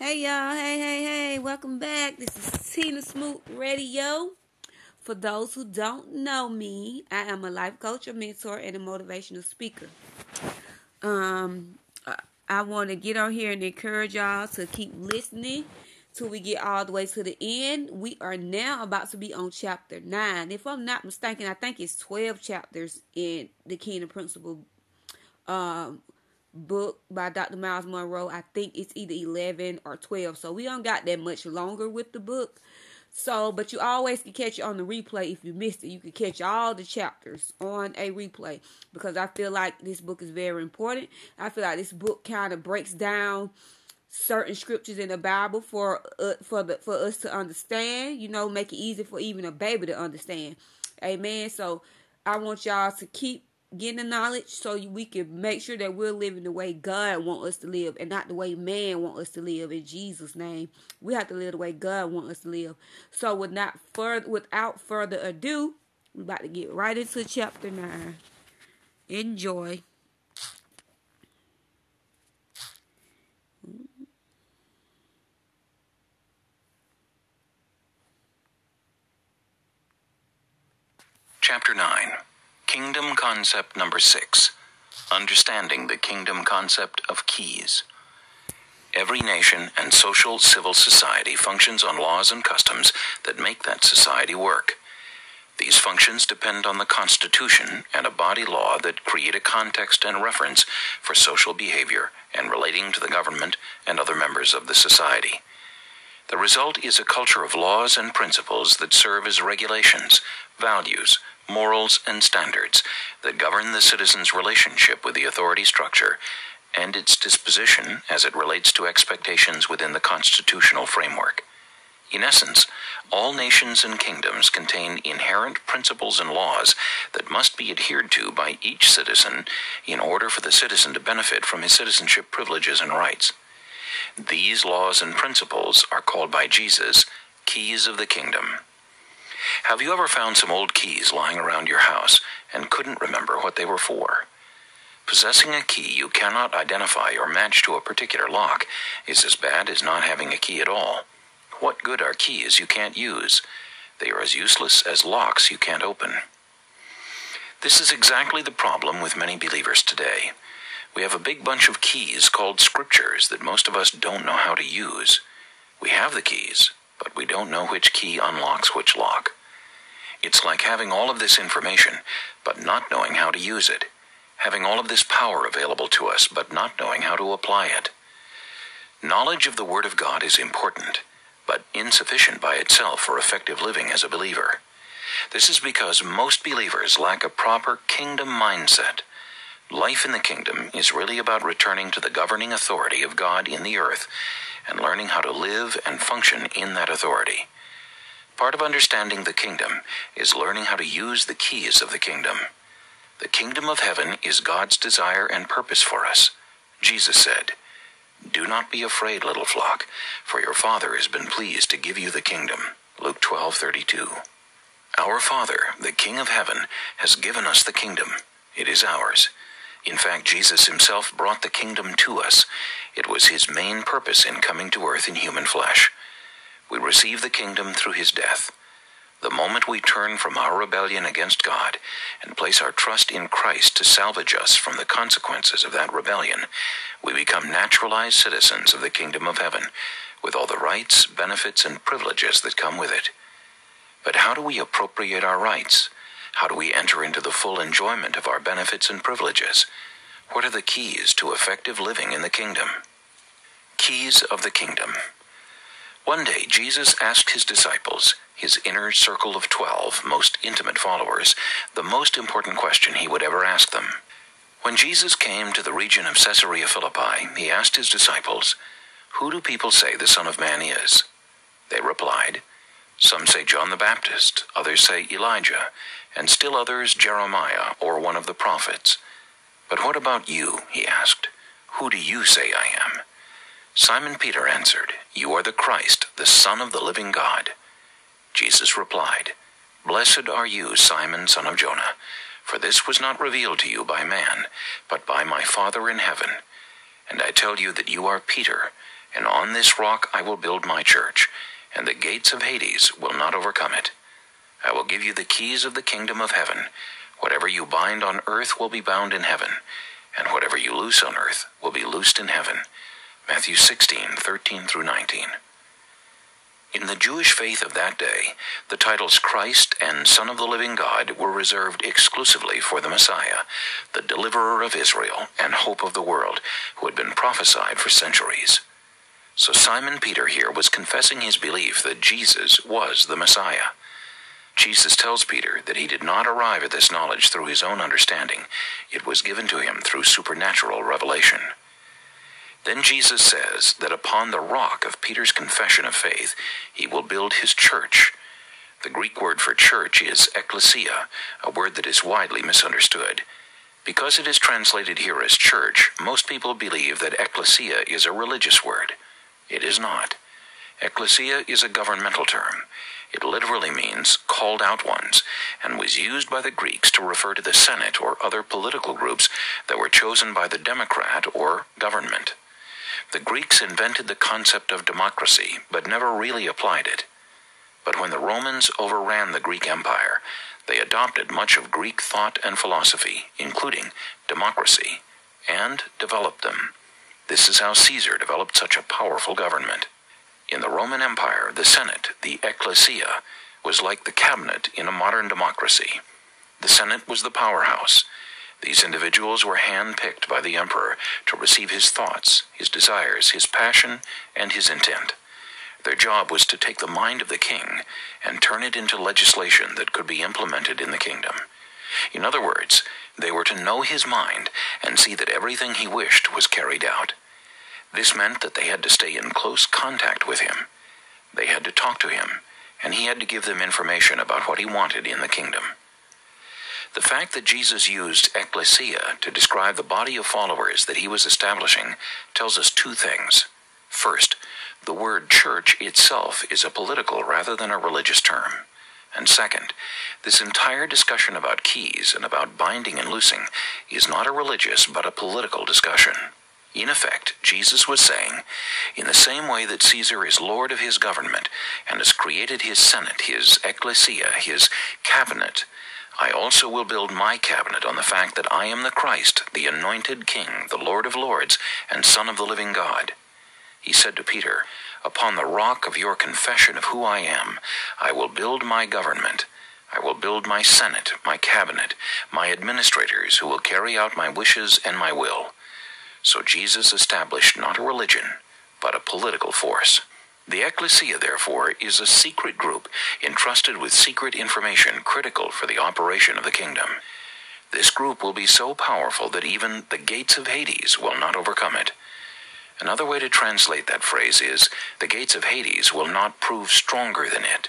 Hey y'all, hey, hey, hey, welcome back. This is Tina Smoot Radio. For those who don't know me, I am a life coach, a mentor, and a motivational speaker. Um, I want to get on here and encourage y'all to keep listening till we get all the way to the end. We are now about to be on chapter 9. If I'm not mistaken, I think it's 12 chapters in the Kingdom Principle um, book by Dr. Myles Munroe. I think it's either 11 or 12. So we don't got that much longer with the book. So, but you always can catch it on the replay if you missed it. You can catch all the chapters on a replay because I feel like this book is very important. I feel like this book kind of breaks down certain scriptures in the Bible for uh, for the for us to understand. You know, make it easy for even a baby to understand. Amen. So I want y'all to keep getting the knowledge so we can make sure that we're living the way God wants us to live and not the way man wants us to live in Jesus name. We have to live the way God wants us to live. So with not further without further ado, we're about to get right into chapter 9. Enjoy. Chapter 9 Kingdom Concept Number 6 Understanding the Kingdom Concept of Keys. Every nation and social civil society functions on laws and customs that make that society work. These functions depend on the Constitution and a body law that create a context and reference for social behavior and relating to the government and other members of the society. The result is a culture of laws and principles that serve as regulations, values, morals, and standards that govern the citizen's relationship with the authority structure and its disposition as it relates to expectations within the constitutional framework. In essence, all nations and kingdoms contain inherent principles and laws that must be adhered to by each citizen in order for the citizen to benefit from his citizenship privileges and rights. These laws and principles are called by Jesus keys of the kingdom. Have you ever found some old keys lying around your house and couldn't remember what they were for? Possessing a key you cannot identify or match to a particular lock is as bad as not having a key at all. What good are keys you can't use? They are as useless as locks you can't open. This is exactly the problem with many believers today. We have a big bunch of keys called scriptures that most of us don't know how to use. We have the keys, but we don't know which key unlocks which lock. It's like having all of this information, but not knowing how to use it. Having all of this power available to us, but not knowing how to apply it. Knowledge of the Word of God is important, but insufficient by itself for effective living as a believer. This is because most believers lack a proper kingdom mindset. Life in the kingdom is really about returning to the governing authority of God in the earth and learning how to live and function in that authority. Part of understanding the kingdom is learning how to use the keys of the kingdom. The kingdom of heaven is God's desire and purpose for us. Jesus said, Do not be afraid, little flock, for your Father has been pleased to give you the kingdom. Luke 12:32. Our Father, the King of heaven, has given us the kingdom. It is ours. In fact, Jesus himself brought the kingdom to us. It was his main purpose in coming to earth in human flesh. We receive the kingdom through his death. The moment we turn from our rebellion against God and place our trust in Christ to salvage us from the consequences of that rebellion, we become naturalized citizens of the kingdom of heaven, with all the rights, benefits, and privileges that come with it. But how do we appropriate our rights? How do we enter into the full enjoyment of our benefits and privileges? What are the keys to effective living in the kingdom? Keys of the Kingdom. One day, Jesus asked his disciples, his inner circle of twelve, most intimate followers, the most important question he would ever ask them. When Jesus came to the region of Caesarea Philippi, he asked his disciples, Who do people say the Son of Man is? They replied, Some say John the Baptist, others say Elijah, and still others Jeremiah or one of the prophets. But what about you? he asked. Who do you say I am? Simon Peter answered, You are the Christ, the Son of the living God. Jesus replied, Blessed are you, Simon, son of Jonah, for this was not revealed to you by man, but by my Father in heaven. And I tell you that you are Peter, and on this rock I will build my church, and the gates of Hades will not overcome it. I will give you the keys of the kingdom of heaven. Whatever you bind on earth will be bound in heaven, and whatever you loose on earth will be loosed in heaven. Matthew 16, 13 through 19. In the Jewish faith of that day, the titles Christ and Son of the Living God were reserved exclusively for the Messiah, the deliverer of Israel and hope of the world, who had been prophesied for centuries. So Simon Peter here was confessing his belief that Jesus was the Messiah. Jesus tells Peter that he did not arrive at this knowledge through his own understanding, it was given to him through supernatural revelation. Then Jesus says that upon the rock of Peter's confession of faith, he will build his church. The Greek word for church is ekklesia, a word that is widely misunderstood. Because it is translated here as church, most people believe that ekklesia is a religious word. It is not. Ekklesia is a governmental term. It literally means called out ones, and was used by the Greeks to refer to the Senate or other political groups that were chosen by the democrat or government. The Greeks invented the concept of democracy, but never really applied it. But when the Romans overran the Greek Empire, they adopted much of Greek thought and philosophy, including democracy, and developed them. This is how Caesar developed such a powerful government. In the Roman Empire, the Senate, the ecclesia, was like the cabinet in a modern democracy. The Senate was the powerhouse. These individuals were hand-picked by the emperor to receive his thoughts, his desires, his passion, and his intent. Their job was to take the mind of the king and turn it into legislation that could be implemented in the kingdom. In other words, they were to know his mind and see that everything he wished was carried out. This meant that they had to stay in close contact with him. They had to talk to him, and he had to give them information about what he wanted in the kingdom. The fact that Jesus used ecclesia to describe the body of followers that he was establishing tells us two things. First, the word church itself is a political rather than a religious term. And second, this entire discussion about keys and about binding and loosing is not a religious but a political discussion. In effect, Jesus was saying, in the same way that Caesar is Lord of his government and has created his Senate, his ecclesia, his cabinet, I also will build my cabinet on the fact that I am the Christ, the anointed King, the Lord of lords, and Son of the living God. He said to Peter, Upon the rock of your confession of who I am, I will build my government. I will build my senate, my cabinet, my administrators who will carry out my wishes and my will. So Jesus established not a religion, but a political force. The ecclesia, therefore, is a secret group entrusted with secret information critical for the operation of the kingdom. This group will be so powerful that even the gates of Hades will not overcome it. Another way to translate that phrase is the gates of Hades will not prove stronger than it.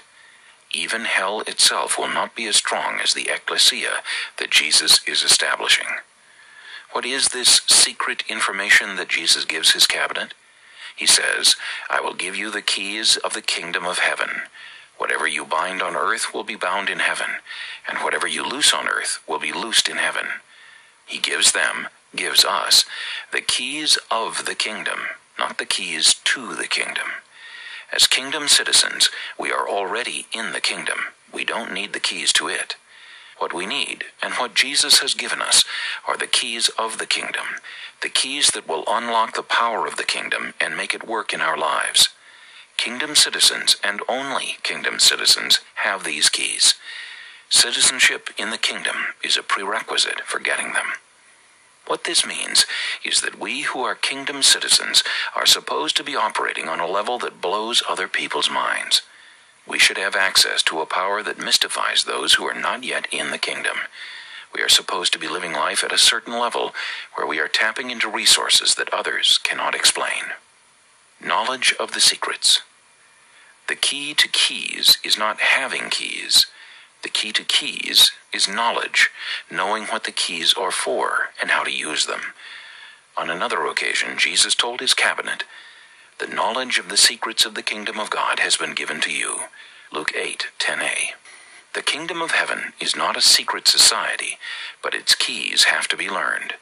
Even hell itself will not be as strong as the ecclesia that Jesus is establishing. What is this secret information that Jesus gives his cabinet? He says, I will give you the keys of the kingdom of heaven. Whatever you bind on earth will be bound in heaven, and whatever you loose on earth will be loosed in heaven. He gives them, gives us, the keys of the kingdom, not the keys to the kingdom. As kingdom citizens, we are already in the kingdom. We don't need the keys to it. What we need, and what Jesus has given us, are the keys of the kingdom, the keys that will unlock the power of the kingdom and make it work in our lives. Kingdom citizens, and only kingdom citizens, have these keys. Citizenship in the kingdom is a prerequisite for getting them. What this means is that we who are kingdom citizens are supposed to be operating on a level that blows other people's minds we should have access to a power that mystifies those who are not yet in the kingdom. We are supposed to be living life at a certain level where we are tapping into resources that others cannot explain. Knowledge of the secrets. The key to keys is not having keys. The key to keys is knowledge, knowing what the keys are for and how to use them. On another occasion, Jesus told his cabinet the knowledge of the secrets of the kingdom of God has been given to you. Luke 8, 10a. The kingdom of heaven is not a secret society, but its keys have to be learned.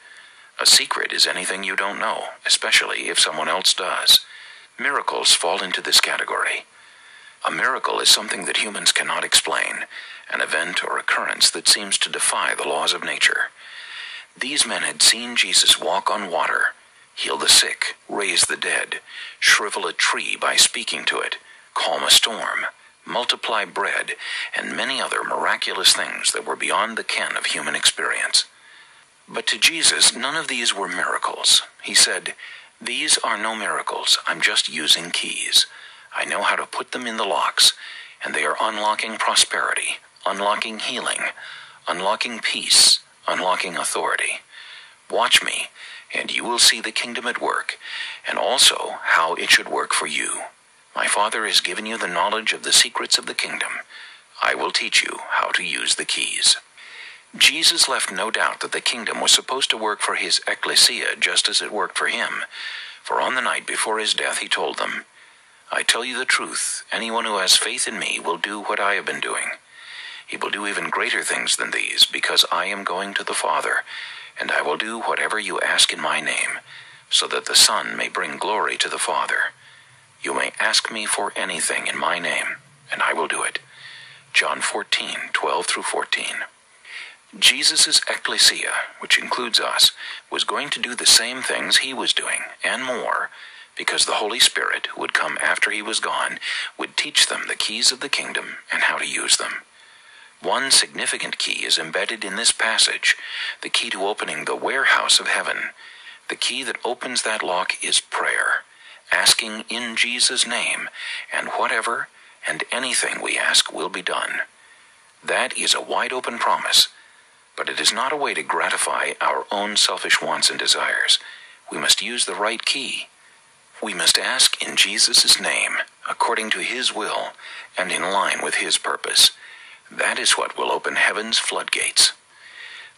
A secret is anything you don't know, especially if someone else does. Miracles fall into this category. A miracle is something that humans cannot explain, an event or occurrence that seems to defy the laws of nature. These men had seen Jesus walk on water, heal the sick, raise the dead, shrivel a tree by speaking to it, calm a storm, multiply bread, and many other miraculous things that were beyond the ken of human experience. But to Jesus, none of these were miracles. He said, These are no miracles. I'm just using keys. I know how to put them in the locks, and they are unlocking prosperity, unlocking healing, unlocking peace, unlocking authority. Watch me, and you will see the kingdom at work, and also how it should work for you. My Father has given you the knowledge of the secrets of the kingdom. I will teach you how to use the keys. Jesus left no doubt that the kingdom was supposed to work for his ecclesia just as it worked for him. For on the night before his death, he told them, I tell you the truth, anyone who has faith in me will do what I have been doing. He will do even greater things than these, because I am going to the Father, and I will do whatever you ask in my name, so that the Son may bring glory to the Father. You may ask me for anything in my name, and I will do it. John 14, 12 through 14. Jesus' ecclesia, which includes us, was going to do the same things he was doing, and more, because the Holy Spirit, who would come after he was gone, would teach them the keys of the kingdom and how to use them. One significant key is embedded in this passage, the key to opening the warehouse of heaven. The key that opens that lock is prayer, asking in Jesus' name, and whatever and anything we ask will be done. That is a wide open promise but it is not a way to gratify our own selfish wants and desires. We must use the right key. We must ask in Jesus' name, according to His will, and in line with His purpose. That is what will open heaven's floodgates.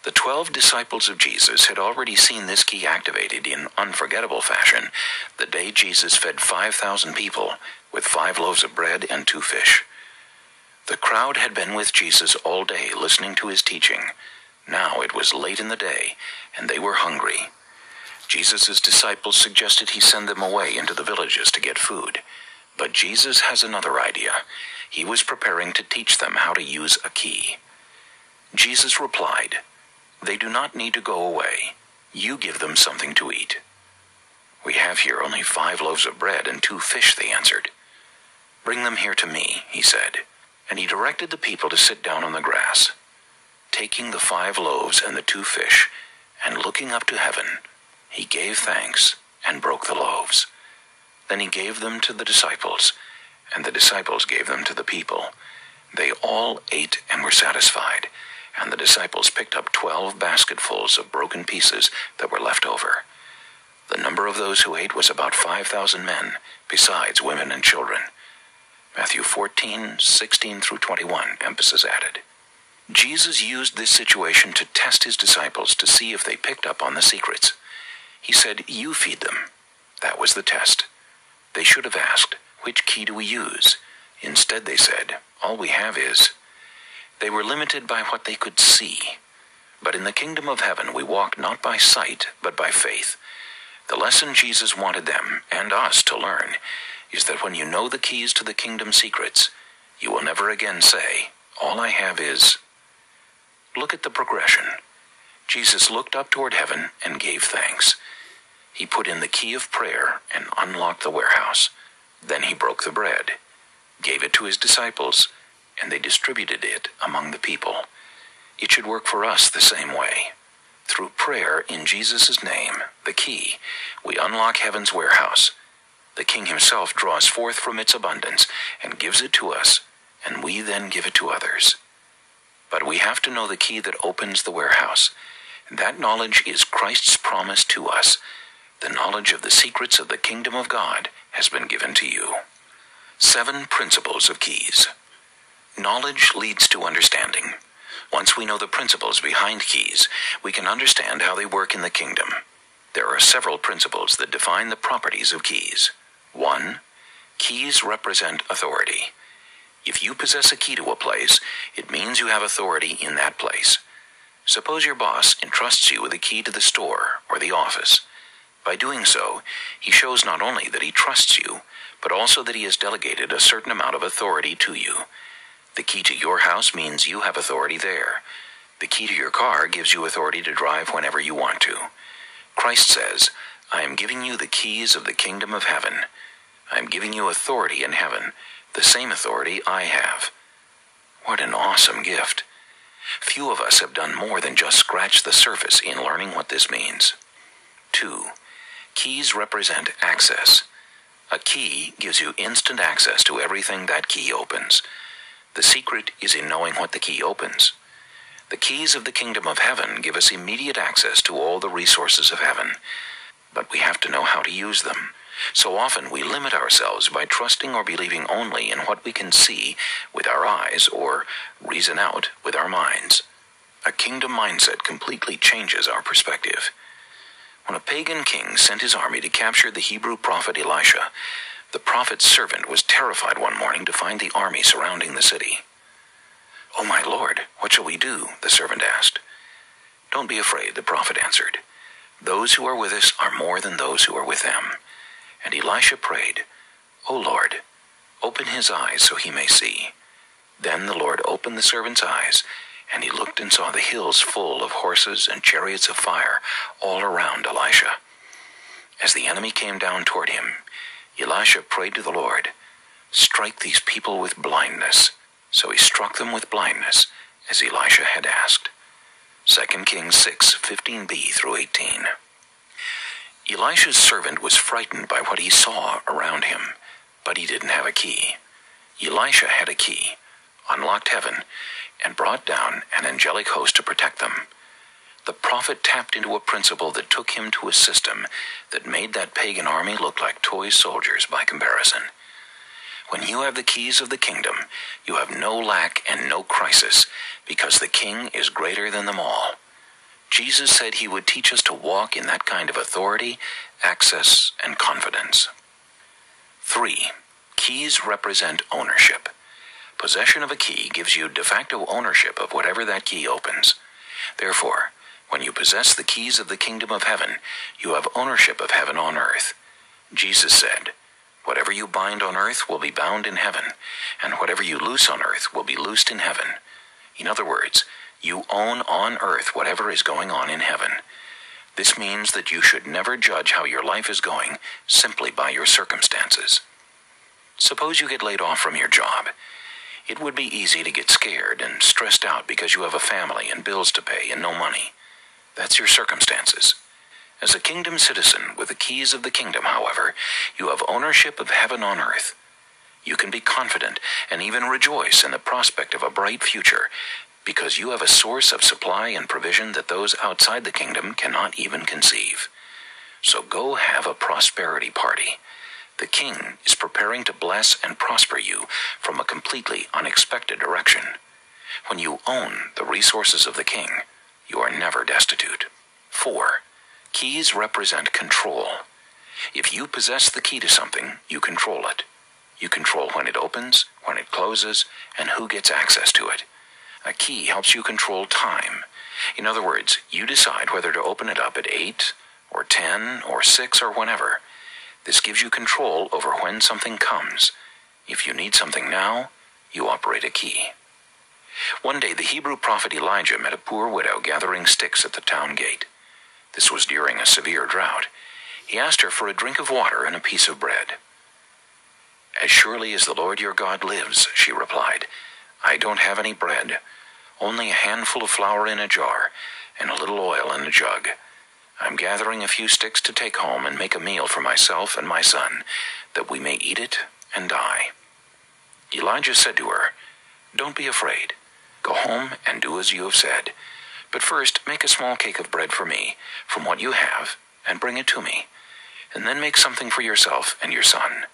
The twelve disciples of Jesus had already seen this key activated in unforgettable fashion the day Jesus fed 5,000 people with five loaves of bread and two fish. The crowd had been with Jesus all day listening to his teaching. Now it was late in the day, and they were hungry. Jesus' disciples suggested he send them away into the villages to get food. But Jesus has another idea. He was preparing to teach them how to use a key. Jesus replied, They do not need to go away. You give them something to eat. We have here only five loaves of bread and two fish, they answered. Bring them here to me, he said. And he directed the people to sit down on the grass taking the five loaves and the two fish, and looking up to heaven, he gave thanks and broke the loaves. Then he gave them to the disciples, and the disciples gave them to the people. They all ate and were satisfied, and the disciples picked up twelve basketfuls of broken pieces that were left over. The number of those who ate was about 5,000 men, besides women and children. Matthew 14, 16 through 21, emphasis added. Jesus used this situation to test his disciples to see if they picked up on the secrets. He said, You feed them. That was the test. They should have asked, Which key do we use? Instead, they said, All we have is. They were limited by what they could see. But in the kingdom of heaven, we walk not by sight, but by faith. The lesson Jesus wanted them and us to learn is that when you know the keys to the kingdom secrets, you will never again say, All I have is. Look at the progression. Jesus looked up toward heaven and gave thanks. He put in the key of prayer and unlocked the warehouse. Then he broke the bread, gave it to his disciples, and they distributed it among the people. It should work for us the same way. Through prayer in Jesus' name, the key, we unlock heaven's warehouse. The King himself draws forth from its abundance and gives it to us, and we then give it to others. But we have to know the key that opens the warehouse. That knowledge is Christ's promise to us. The knowledge of the secrets of the kingdom of God has been given to you. Seven principles of keys. Knowledge leads to understanding. Once we know the principles behind keys, we can understand how they work in the kingdom. There are several principles that define the properties of keys. 1. Keys represent authority. If you possess a key to a place, it means you have authority in that place. Suppose your boss entrusts you with a key to the store or the office. By doing so, he shows not only that he trusts you, but also that he has delegated a certain amount of authority to you. The key to your house means you have authority there. The key to your car gives you authority to drive whenever you want to. Christ says, I am giving you the keys of the kingdom of heaven. I am giving you authority in heaven, the same authority I have. What an awesome gift. Few of us have done more than just scratch the surface in learning what this means. 2. Keys represent access. A key gives you instant access to everything that key opens. The secret is in knowing what the key opens. The keys of the kingdom of heaven give us immediate access to all the resources of heaven, but we have to know how to use them. So often we limit ourselves by trusting or believing only in what we can see with our eyes or reason out with our minds. A kingdom mindset completely changes our perspective. When a pagan king sent his army to capture the Hebrew prophet Elisha, the prophet's servant was terrified one morning to find the army surrounding the city. Oh, my lord, what shall we do? the servant asked. Don't be afraid, the prophet answered. Those who are with us are more than those who are with them. And Elisha prayed, O Lord, open his eyes so he may see. Then the Lord opened the servant's eyes, and he looked and saw the hills full of horses and chariots of fire all around Elisha. As the enemy came down toward him, Elisha prayed to the Lord, Strike these people with blindness. So he struck them with blindness, as Elisha had asked. 2 Kings 6, 15b through 18. Elisha's servant was frightened by what he saw around him, but he didn't have a key. Elisha had a key, unlocked heaven, and brought down an angelic host to protect them. The prophet tapped into a principle that took him to a system that made that pagan army look like toy soldiers by comparison. When you have the keys of the kingdom, you have no lack and no crisis, because the king is greater than them all. Jesus said he would teach us to walk in that kind of authority, access, and confidence. 3. Keys represent ownership. Possession of a key gives you de facto ownership of whatever that key opens. Therefore, when you possess the keys of the kingdom of heaven, you have ownership of heaven on earth. Jesus said, Whatever you bind on earth will be bound in heaven, and whatever you loose on earth will be loosed in heaven. In other words, you own on earth whatever is going on in heaven. This means that you should never judge how your life is going simply by your circumstances. Suppose you get laid off from your job. It would be easy to get scared and stressed out because you have a family and bills to pay and no money. That's your circumstances. As a kingdom citizen with the keys of the kingdom, however, you have ownership of heaven on earth. You can be confident and even rejoice in the prospect of a bright future because you have a source of supply and provision that those outside the kingdom cannot even conceive. So go have a prosperity party. The king is preparing to bless and prosper you from a completely unexpected direction. When you own the resources of the king, you are never destitute. 4. Keys represent control. If you possess the key to something, you control it. You control when it opens, when it closes, and who gets access to it. A key helps you control time. In other words, you decide whether to open it up at 8 or 10 or 6 or whenever. This gives you control over when something comes. If you need something now, you operate a key. One day the Hebrew prophet Elijah met a poor widow gathering sticks at the town gate. This was during a severe drought. He asked her for a drink of water and a piece of bread. As surely as the Lord your God lives, she replied, I don't have any bread, only a handful of flour in a jar and a little oil in a jug. I'm gathering a few sticks to take home and make a meal for myself and my son, that we may eat it and die. Elijah said to her, Don't be afraid. Go home and do as you have said. But first, make a small cake of bread for me, from what you have, and bring it to me. And then make something for yourself and your son.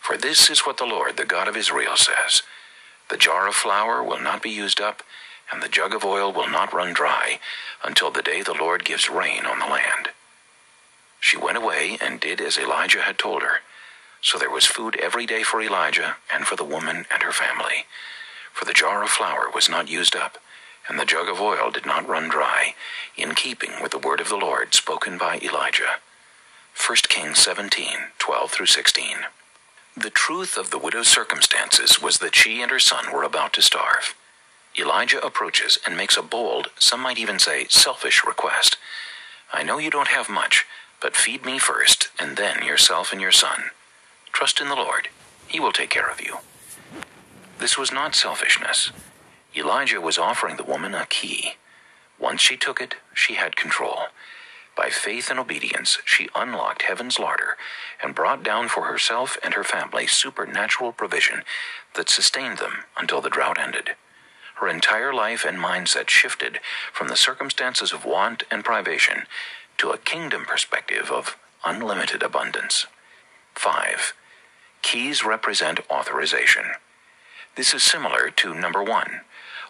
For this is what the Lord, the God of Israel, says The jar of flour will not be used up, and the jug of oil will not run dry, until the day the Lord gives rain on the land. She went away and did as Elijah had told her. So there was food every day for Elijah and for the woman and her family. For the jar of flour was not used up, and the jug of oil did not run dry, in keeping with the word of the Lord spoken by Elijah. 1 Kings 17, 12 through 16. The truth of the widow's circumstances was that she and her son were about to starve. Elijah approaches and makes a bold, some might even say selfish request. I know you don't have much, but feed me first, and then yourself and your son. Trust in the Lord. He will take care of you. This was not selfishness. Elijah was offering the woman a key. Once she took it, she had control. By faith and obedience, she unlocked heaven's larder and brought down for herself and her family supernatural provision that sustained them until the drought ended. Her entire life and mindset shifted from the circumstances of want and privation to a kingdom perspective of unlimited abundance. 5. Keys represent authorization. This is similar to number 1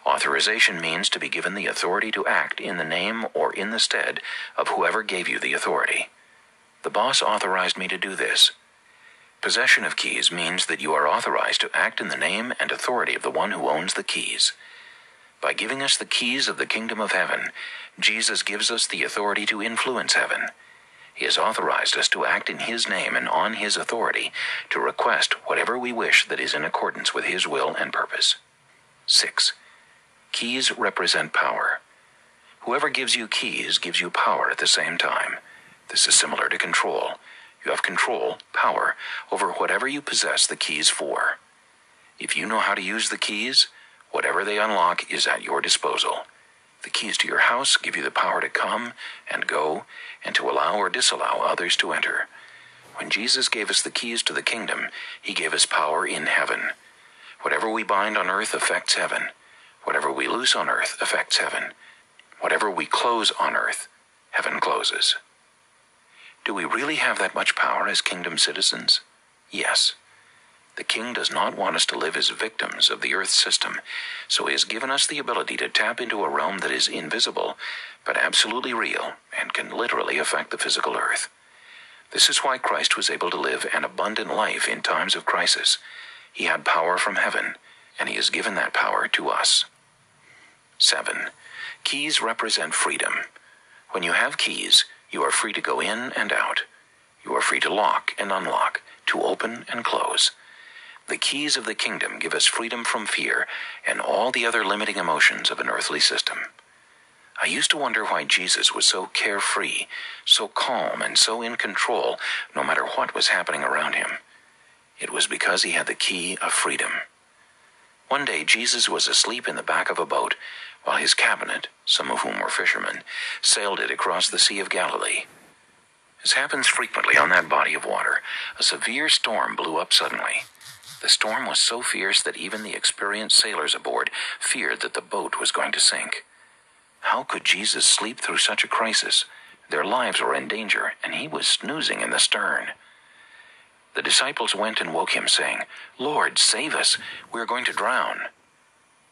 Authorization means to be given the authority to act in the name or in the stead of whoever gave you the authority. The boss authorized me to do this. Possession of keys means that you are authorized to act in the name and authority of the one who owns the keys. By giving us the keys of the kingdom of heaven, Jesus gives us the authority to influence heaven. He has authorized us to act in His name and on His authority to request whatever we wish that is in accordance with His will and purpose. 6. Keys represent power. Whoever gives you keys gives you power at the same time. This is similar to control. You have control, power, over whatever you possess the keys for. If you know how to use the keys, whatever they unlock is at your disposal. The keys to your house give you the power to come and go and to allow or disallow others to enter. When Jesus gave us the keys to the kingdom, he gave us power in heaven. Whatever we bind on earth affects heaven. Whatever we loose on earth affects heaven. Whatever we close on earth, heaven closes. Do we really have that much power as kingdom citizens? Yes. The king does not want us to live as victims of the earth system, so he has given us the ability to tap into a realm that is invisible, but absolutely real, and can literally affect the physical earth. This is why Christ was able to live an abundant life in times of crisis. He had power from heaven, and he has given that power to us. 7. Keys represent freedom. When you have keys, you are free to go in and out. You are free to lock and unlock, to open and close. The keys of the kingdom give us freedom from fear and all the other limiting emotions of an earthly system. I used to wonder why Jesus was so carefree, so calm, and so in control no matter what was happening around him. It was because he had the key of freedom. One day Jesus was asleep in the back of a boat while his cabinet, some of whom were fishermen, sailed it across the Sea of Galilee. As happens frequently on that body of water, a severe storm blew up suddenly. The storm was so fierce that even the experienced sailors aboard feared that the boat was going to sink. How could Jesus sleep through such a crisis? Their lives were in danger, and he was snoozing in the stern. The disciples went and woke him, saying, Lord, save us, we are going to drown.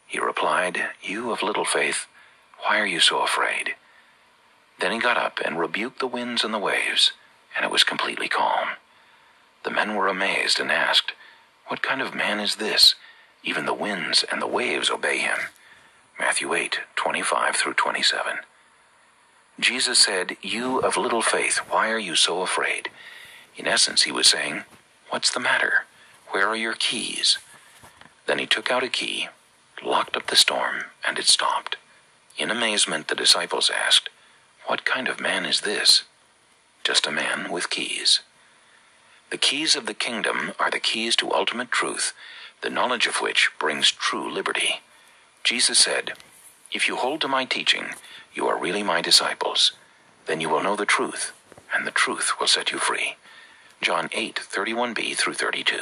He replied, You of little faith, why are you so afraid? Then he got up and rebuked the winds and the waves, and it was completely calm. The men were amazed and asked, What kind of man is this? Even the winds and the waves obey him. Matthew 8, 25 through 27. Jesus said, You of little faith, why are you so afraid? In essence, he was saying, What's the matter? Where are your keys? Then he took out a key, locked up the storm, and it stopped. In amazement, the disciples asked, What kind of man is this? Just a man with keys. The keys of the kingdom are the keys to ultimate truth, the knowledge of which brings true liberty. Jesus said, If you hold to my teaching, you are really my disciples. Then you will know the truth, and the truth will set you free. John 8, 31b through 32.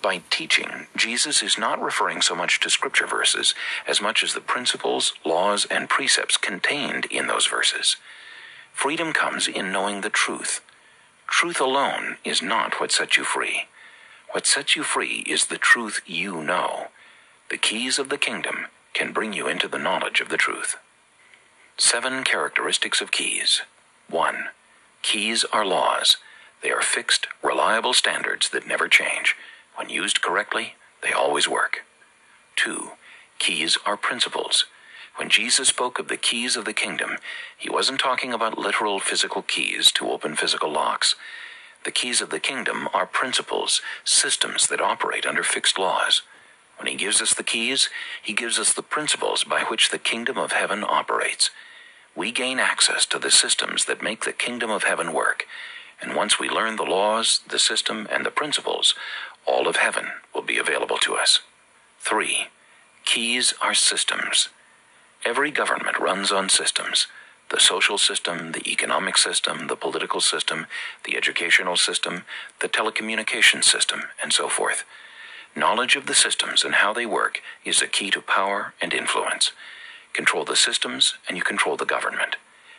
By teaching, Jesus is not referring so much to scripture verses as much as the principles, laws, and precepts contained in those verses. Freedom comes in knowing the truth. Truth alone is not what sets you free. What sets you free is the truth you know. The keys of the kingdom can bring you into the knowledge of the truth. Seven characteristics of keys. 1. Keys are laws. They are fixed, reliable standards that never change. When used correctly, they always work. 2. Keys are principles. When Jesus spoke of the keys of the kingdom, he wasn't talking about literal physical keys to open physical locks. The keys of the kingdom are principles, systems that operate under fixed laws. When he gives us the keys, he gives us the principles by which the kingdom of heaven operates. We gain access to the systems that make the kingdom of heaven work, and once we learn the laws, the system, and the principles, all of heaven will be available to us. 3. Keys are systems. Every government runs on systems the social system, the economic system, the political system, the educational system, the telecommunication system, and so forth. Knowledge of the systems and how they work is the key to power and influence. Control the systems, and you control the government.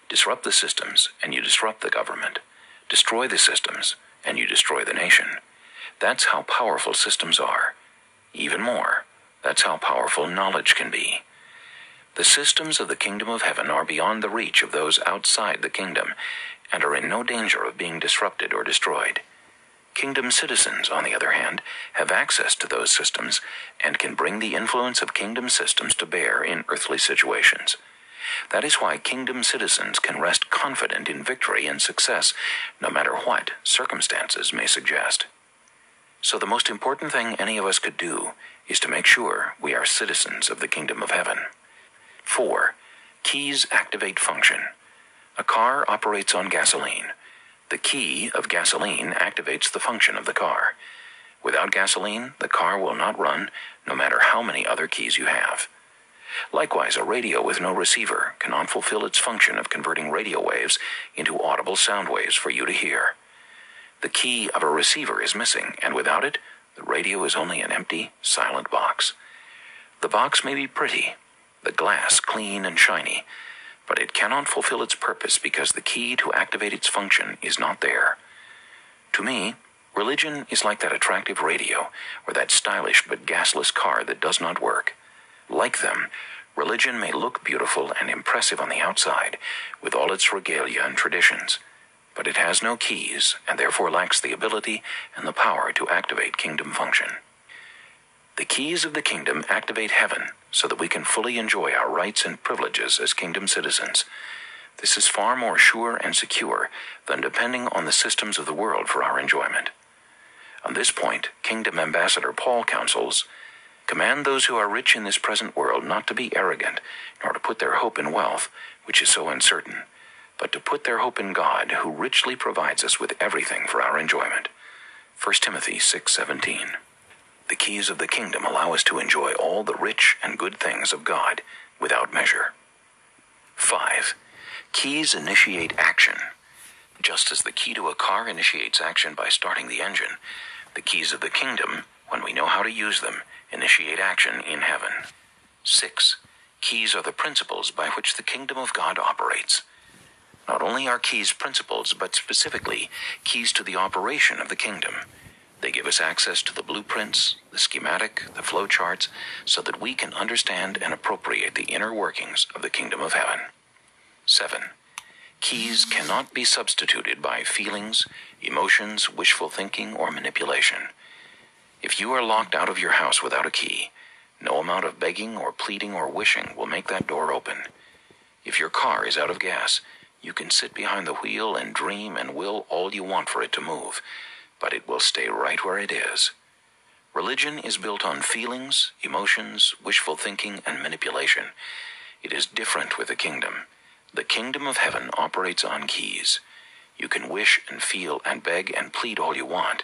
Disrupt the systems, and you disrupt the government. Destroy the systems, and you destroy the nation. That's how powerful systems are. Even more, that's how powerful knowledge can be. The systems of the kingdom of heaven are beyond the reach of those outside the kingdom and are in no danger of being disrupted or destroyed. Kingdom citizens, on the other hand, have access to those systems and can bring the influence of kingdom systems to bear in earthly situations. That is why kingdom citizens can rest confident in victory and success, no matter what circumstances may suggest. So, the most important thing any of us could do is to make sure we are citizens of the kingdom of heaven. 4. Keys activate function. A car operates on gasoline. The key of gasoline activates the function of the car. Without gasoline, the car will not run, no matter how many other keys you have. Likewise, a radio with no receiver cannot fulfill its function of converting radio waves into audible sound waves for you to hear. The key of a receiver is missing, and without it, the radio is only an empty, silent box. The box may be pretty, the glass clean and shiny, but it cannot fulfill its purpose because the key to activate its function is not there. To me, religion is like that attractive radio or that stylish but gasless car that does not work. Like them, religion may look beautiful and impressive on the outside, with all its regalia and traditions, but it has no keys and therefore lacks the ability and the power to activate kingdom function. The keys of the kingdom activate heaven so that we can fully enjoy our rights and privileges as kingdom citizens. This is far more sure and secure than depending on the systems of the world for our enjoyment. On this point, Kingdom Ambassador Paul counsels Command those who are rich in this present world not to be arrogant, nor to put their hope in wealth, which is so uncertain, but to put their hope in God, who richly provides us with everything for our enjoyment. 1 Timothy 6:17 the keys of the kingdom allow us to enjoy all the rich and good things of God without measure. 5. Keys initiate action. Just as the key to a car initiates action by starting the engine, the keys of the kingdom, when we know how to use them, initiate action in heaven. 6. Keys are the principles by which the kingdom of God operates. Not only are keys principles, but specifically keys to the operation of the kingdom. They give us access to the blueprints, the schematic, the flowcharts, so that we can understand and appropriate the inner workings of the kingdom of heaven. 7. Keys cannot be substituted by feelings, emotions, wishful thinking, or manipulation. If you are locked out of your house without a key, no amount of begging or pleading or wishing will make that door open. If your car is out of gas, you can sit behind the wheel and dream and will all you want for it to move but it will stay right where it is. Religion is built on feelings, emotions, wishful thinking, and manipulation. It is different with the kingdom. The kingdom of heaven operates on keys. You can wish and feel and beg and plead all you want,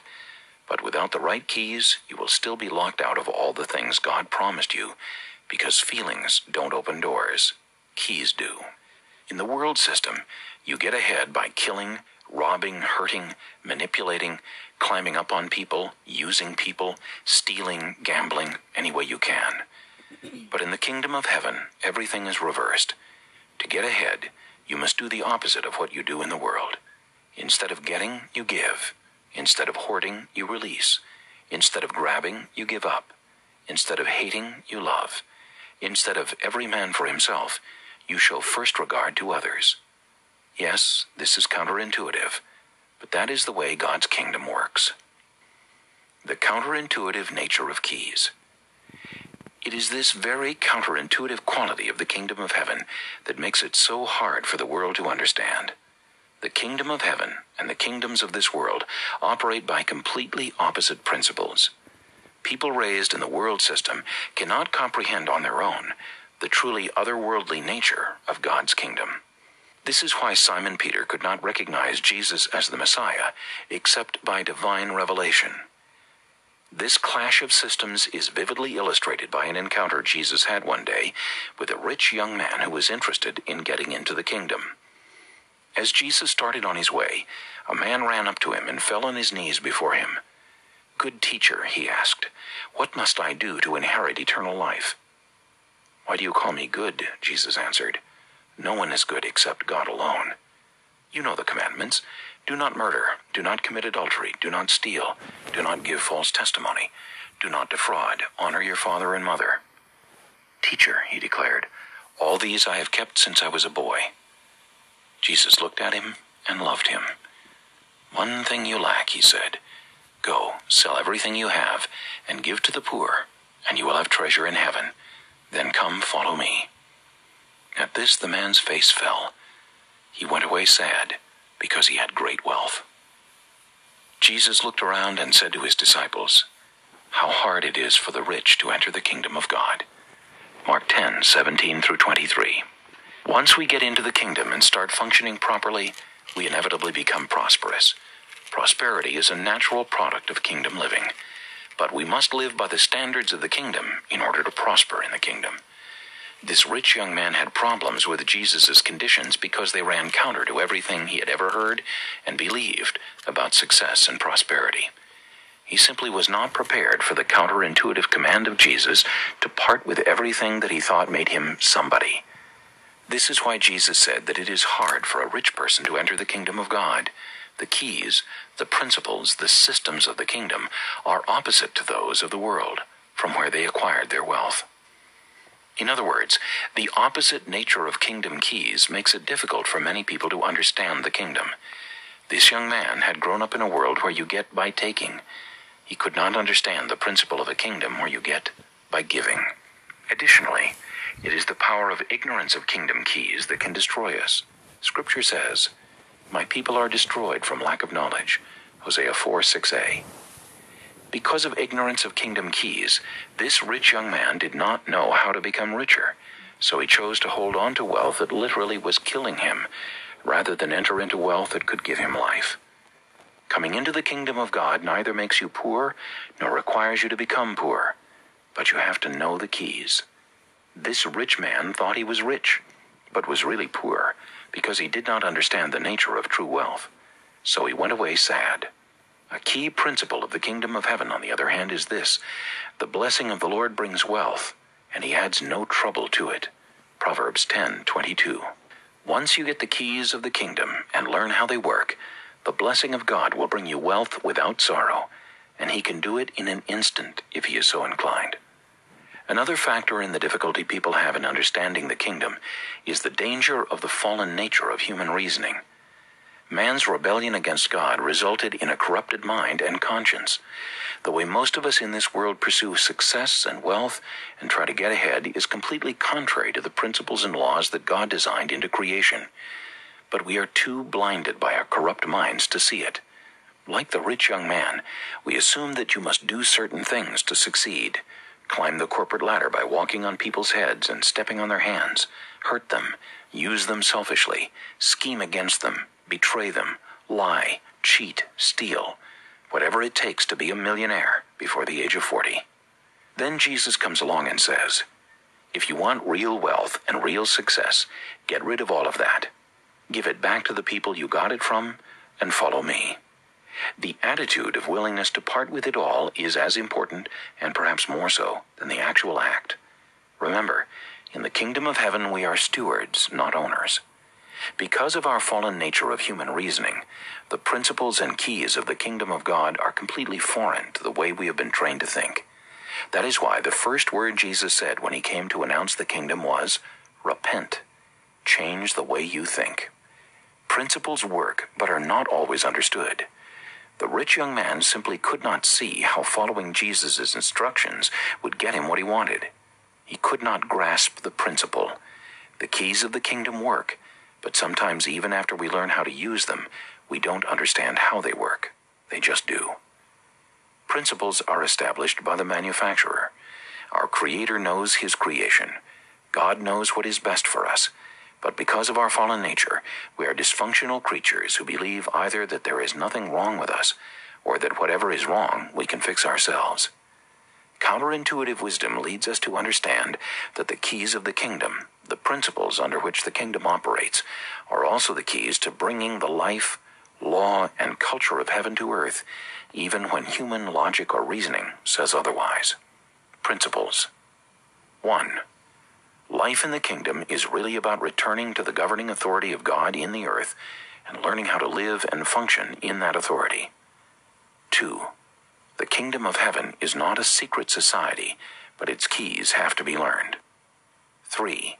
but without the right keys, you will still be locked out of all the things God promised you because feelings don't open doors. Keys do. In the world system, you get ahead by killing, robbing, hurting, manipulating, climbing up on people, using people, stealing, gambling, any way you can. But in the kingdom of heaven, everything is reversed. To get ahead, you must do the opposite of what you do in the world. Instead of getting, you give. Instead of hoarding, you release. Instead of grabbing, you give up. Instead of hating, you love. Instead of every man for himself, you show first regard to others. Yes, this is counterintuitive, but that is the way God's kingdom works. The counterintuitive nature of keys. It is this very counterintuitive quality of the kingdom of heaven that makes it so hard for the world to understand. The kingdom of heaven and the kingdoms of this world operate by completely opposite principles. People raised in the world system cannot comprehend on their own the truly otherworldly nature of God's kingdom. This is why Simon Peter could not recognize Jesus as the Messiah except by divine revelation. This clash of systems is vividly illustrated by an encounter Jesus had one day with a rich young man who was interested in getting into the kingdom. As Jesus started on his way, a man ran up to him and fell on his knees before him. Good teacher, he asked, what must I do to inherit eternal life? Why do you call me good? Jesus answered. No one is good except God alone. You know the commandments. Do not murder. Do not commit adultery. Do not steal. Do not give false testimony. Do not defraud. Honor your father and mother. Teacher, he declared, all these I have kept since I was a boy. Jesus looked at him and loved him. One thing you lack, he said. Go, sell everything you have, and give to the poor, and you will have treasure in heaven. Then come, follow me. At this the man's face fell. He went away sad, because he had great wealth. Jesus looked around and said to his disciples, How hard it is for the rich to enter the kingdom of God. Mark 10, 17 through 23. Once we get into the kingdom and start functioning properly, we inevitably become prosperous. Prosperity is a natural product of kingdom living, but we must live by the standards of the kingdom in order to prosper in the kingdom. This rich young man had problems with Jesus' conditions because they ran counter to everything he had ever heard and believed about success and prosperity. He simply was not prepared for the counterintuitive command of Jesus to part with everything that he thought made him somebody. This is why Jesus said that it is hard for a rich person to enter the kingdom of God. The keys, the principles, the systems of the kingdom are opposite to those of the world, from where they acquired their wealth. In other words, the opposite nature of kingdom keys makes it difficult for many people to understand the kingdom. This young man had grown up in a world where you get by taking. He could not understand the principle of a kingdom where you get by giving. Additionally, it is the power of ignorance of kingdom keys that can destroy us. Scripture says, My people are destroyed from lack of knowledge. Hosea 4 6a. Because of ignorance of kingdom keys, this rich young man did not know how to become richer, so he chose to hold on to wealth that literally was killing him, rather than enter into wealth that could give him life. Coming into the kingdom of God neither makes you poor nor requires you to become poor, but you have to know the keys. This rich man thought he was rich, but was really poor, because he did not understand the nature of true wealth. So he went away sad. A key principle of the kingdom of heaven, on the other hand, is this the blessing of the Lord brings wealth, and he adds no trouble to it. Proverbs 10:22. Once you get the keys of the kingdom and learn how they work, the blessing of God will bring you wealth without sorrow, and he can do it in an instant if he is so inclined. Another factor in the difficulty people have in understanding the kingdom is the danger of the fallen nature of human reasoning. Man's rebellion against God resulted in a corrupted mind and conscience. The way most of us in this world pursue success and wealth and try to get ahead is completely contrary to the principles and laws that God designed into creation. But we are too blinded by our corrupt minds to see it. Like the rich young man, we assume that you must do certain things to succeed climb the corporate ladder by walking on people's heads and stepping on their hands, hurt them, use them selfishly, scheme against them, betray them, lie, cheat, steal, whatever it takes to be a millionaire before the age of 40. Then Jesus comes along and says, If you want real wealth and real success, get rid of all of that. Give it back to the people you got it from and follow me. The attitude of willingness to part with it all is as important, and perhaps more so, than the actual act. Remember, in the kingdom of heaven we are stewards, not owners. Because of our fallen nature of human reasoning, the principles and keys of the kingdom of God are completely foreign to the way we have been trained to think. That is why the first word Jesus said when he came to announce the kingdom was, Repent. Change the way you think. Principles work, but are not always understood. The rich young man simply could not see how following Jesus' instructions would get him what he wanted. He could not grasp the principle. The keys of the kingdom work, but sometimes, even after we learn how to use them, we don't understand how they work. They just do. Principles are established by the manufacturer. Our Creator knows His creation. God knows what is best for us. But because of our fallen nature, we are dysfunctional creatures who believe either that there is nothing wrong with us, or that whatever is wrong we can fix ourselves. Counterintuitive wisdom leads us to understand that the keys of the kingdom, the principles under which the kingdom operates, are also the keys to bringing the life, law, and culture of heaven to earth, even when human logic or reasoning says otherwise. Principles 1. Life in the kingdom is really about returning to the governing authority of God in the earth and learning how to live and function in that authority. 2. The kingdom of heaven is not a secret society, but its keys have to be learned. 3.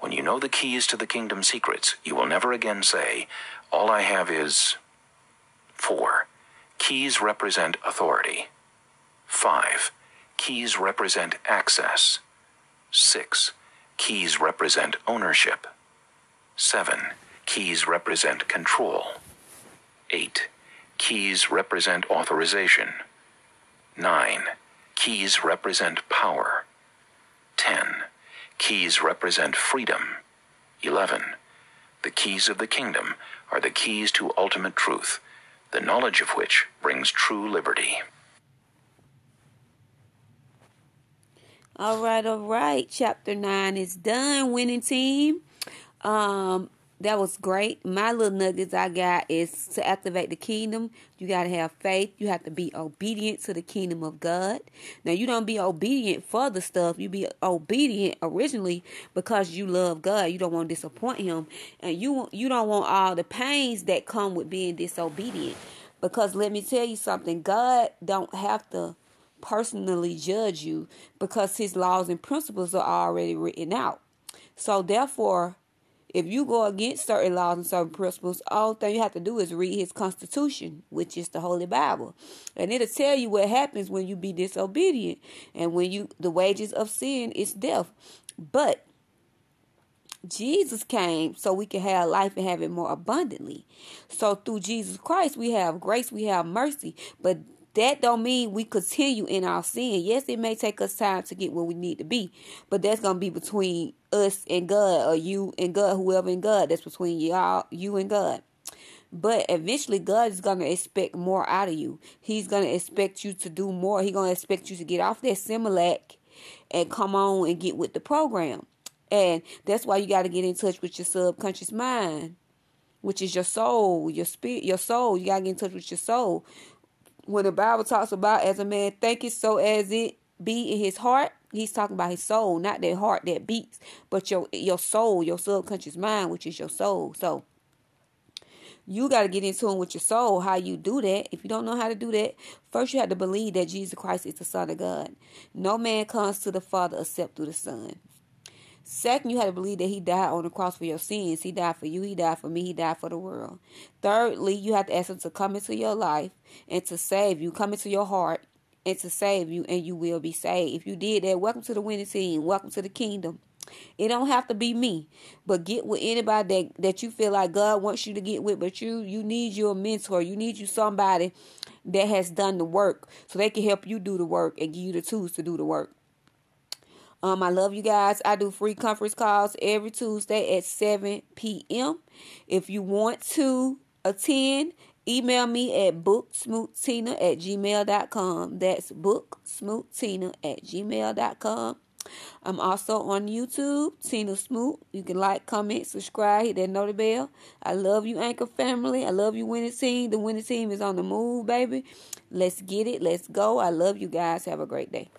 When you know the keys to the kingdom secrets, you will never again say, All I have is. 4. Keys represent authority. 5. Keys represent access. 6. Keys represent ownership. 7. Keys represent control. 8. Keys represent authorization. 9. Keys represent power. 10. Keys represent freedom. 11. The keys of the kingdom are the keys to ultimate truth, the knowledge of which brings true liberty. All right, all right. Chapter 9 is done. Winning team. Um, that was great. My little nuggets I got is to activate the kingdom. You got to have faith. You have to be obedient to the kingdom of God. Now, you don't be obedient for the stuff. You be obedient originally because you love God. You don't want to disappoint Him, and you you don't want all the pains that come with being disobedient. Because let me tell you something, God don't have to personally judge you because His laws and principles are already written out. So therefore if you go against certain laws and certain principles, all thing you have to do is read his constitution, which is the Holy Bible. And it'll tell you what happens when you be disobedient. And when you the wages of sin is death. But Jesus came so we can have life and have it more abundantly. So through Jesus Christ we have grace, we have mercy. But that don't mean we continue in our sin. Yes, it may take us time to get where we need to be, but that's gonna be between us and God, or you and God, whoever and God. That's between y'all, you and God. But eventually, God is gonna expect more out of you. He's gonna expect you to do more. He's gonna expect you to get off that Similac and come on and get with the program. And that's why you got to get in touch with your subconscious mind, which is your soul, your spirit, your soul. You got to get in touch with your soul when the Bible talks about as a man thinketh, so as it be in his heart, he's talking about his soul, not that heart that beats, but your your soul, your subconscious mind, which is your soul. So you got to get into it with your soul. How you do that? If you don't know how to do that, first you have to believe that Jesus Christ is the Son of God. No man comes to the Father except through the Son. Second, you have to believe that he died on the cross for your sins. He died for you, he died for me, he died for the world. Thirdly, you have to ask him to come into your life and to save you, come into your heart and to save you, and you will be saved. If you did that, welcome to the winning team. Welcome to the kingdom. It don't have to be me, but get with anybody that, that you feel like God wants you to get with. But you you need your mentor. You need you somebody that has done the work so they can help you do the work and give you the tools to do the work. Um, I love you guys. I do free conference calls every Tuesday at 7 p.m. If you want to attend, email me at booksmoottina at gmail.com. That's booksmoottina at gmail.com. I'm also on YouTube, Tina Smoot. You can like, comment, subscribe, hit that notification bell. I love you, Anchor family. I love you, winning team. The winning team is on the move, baby. Let's get it. Let's go. I love you guys. Have a great day.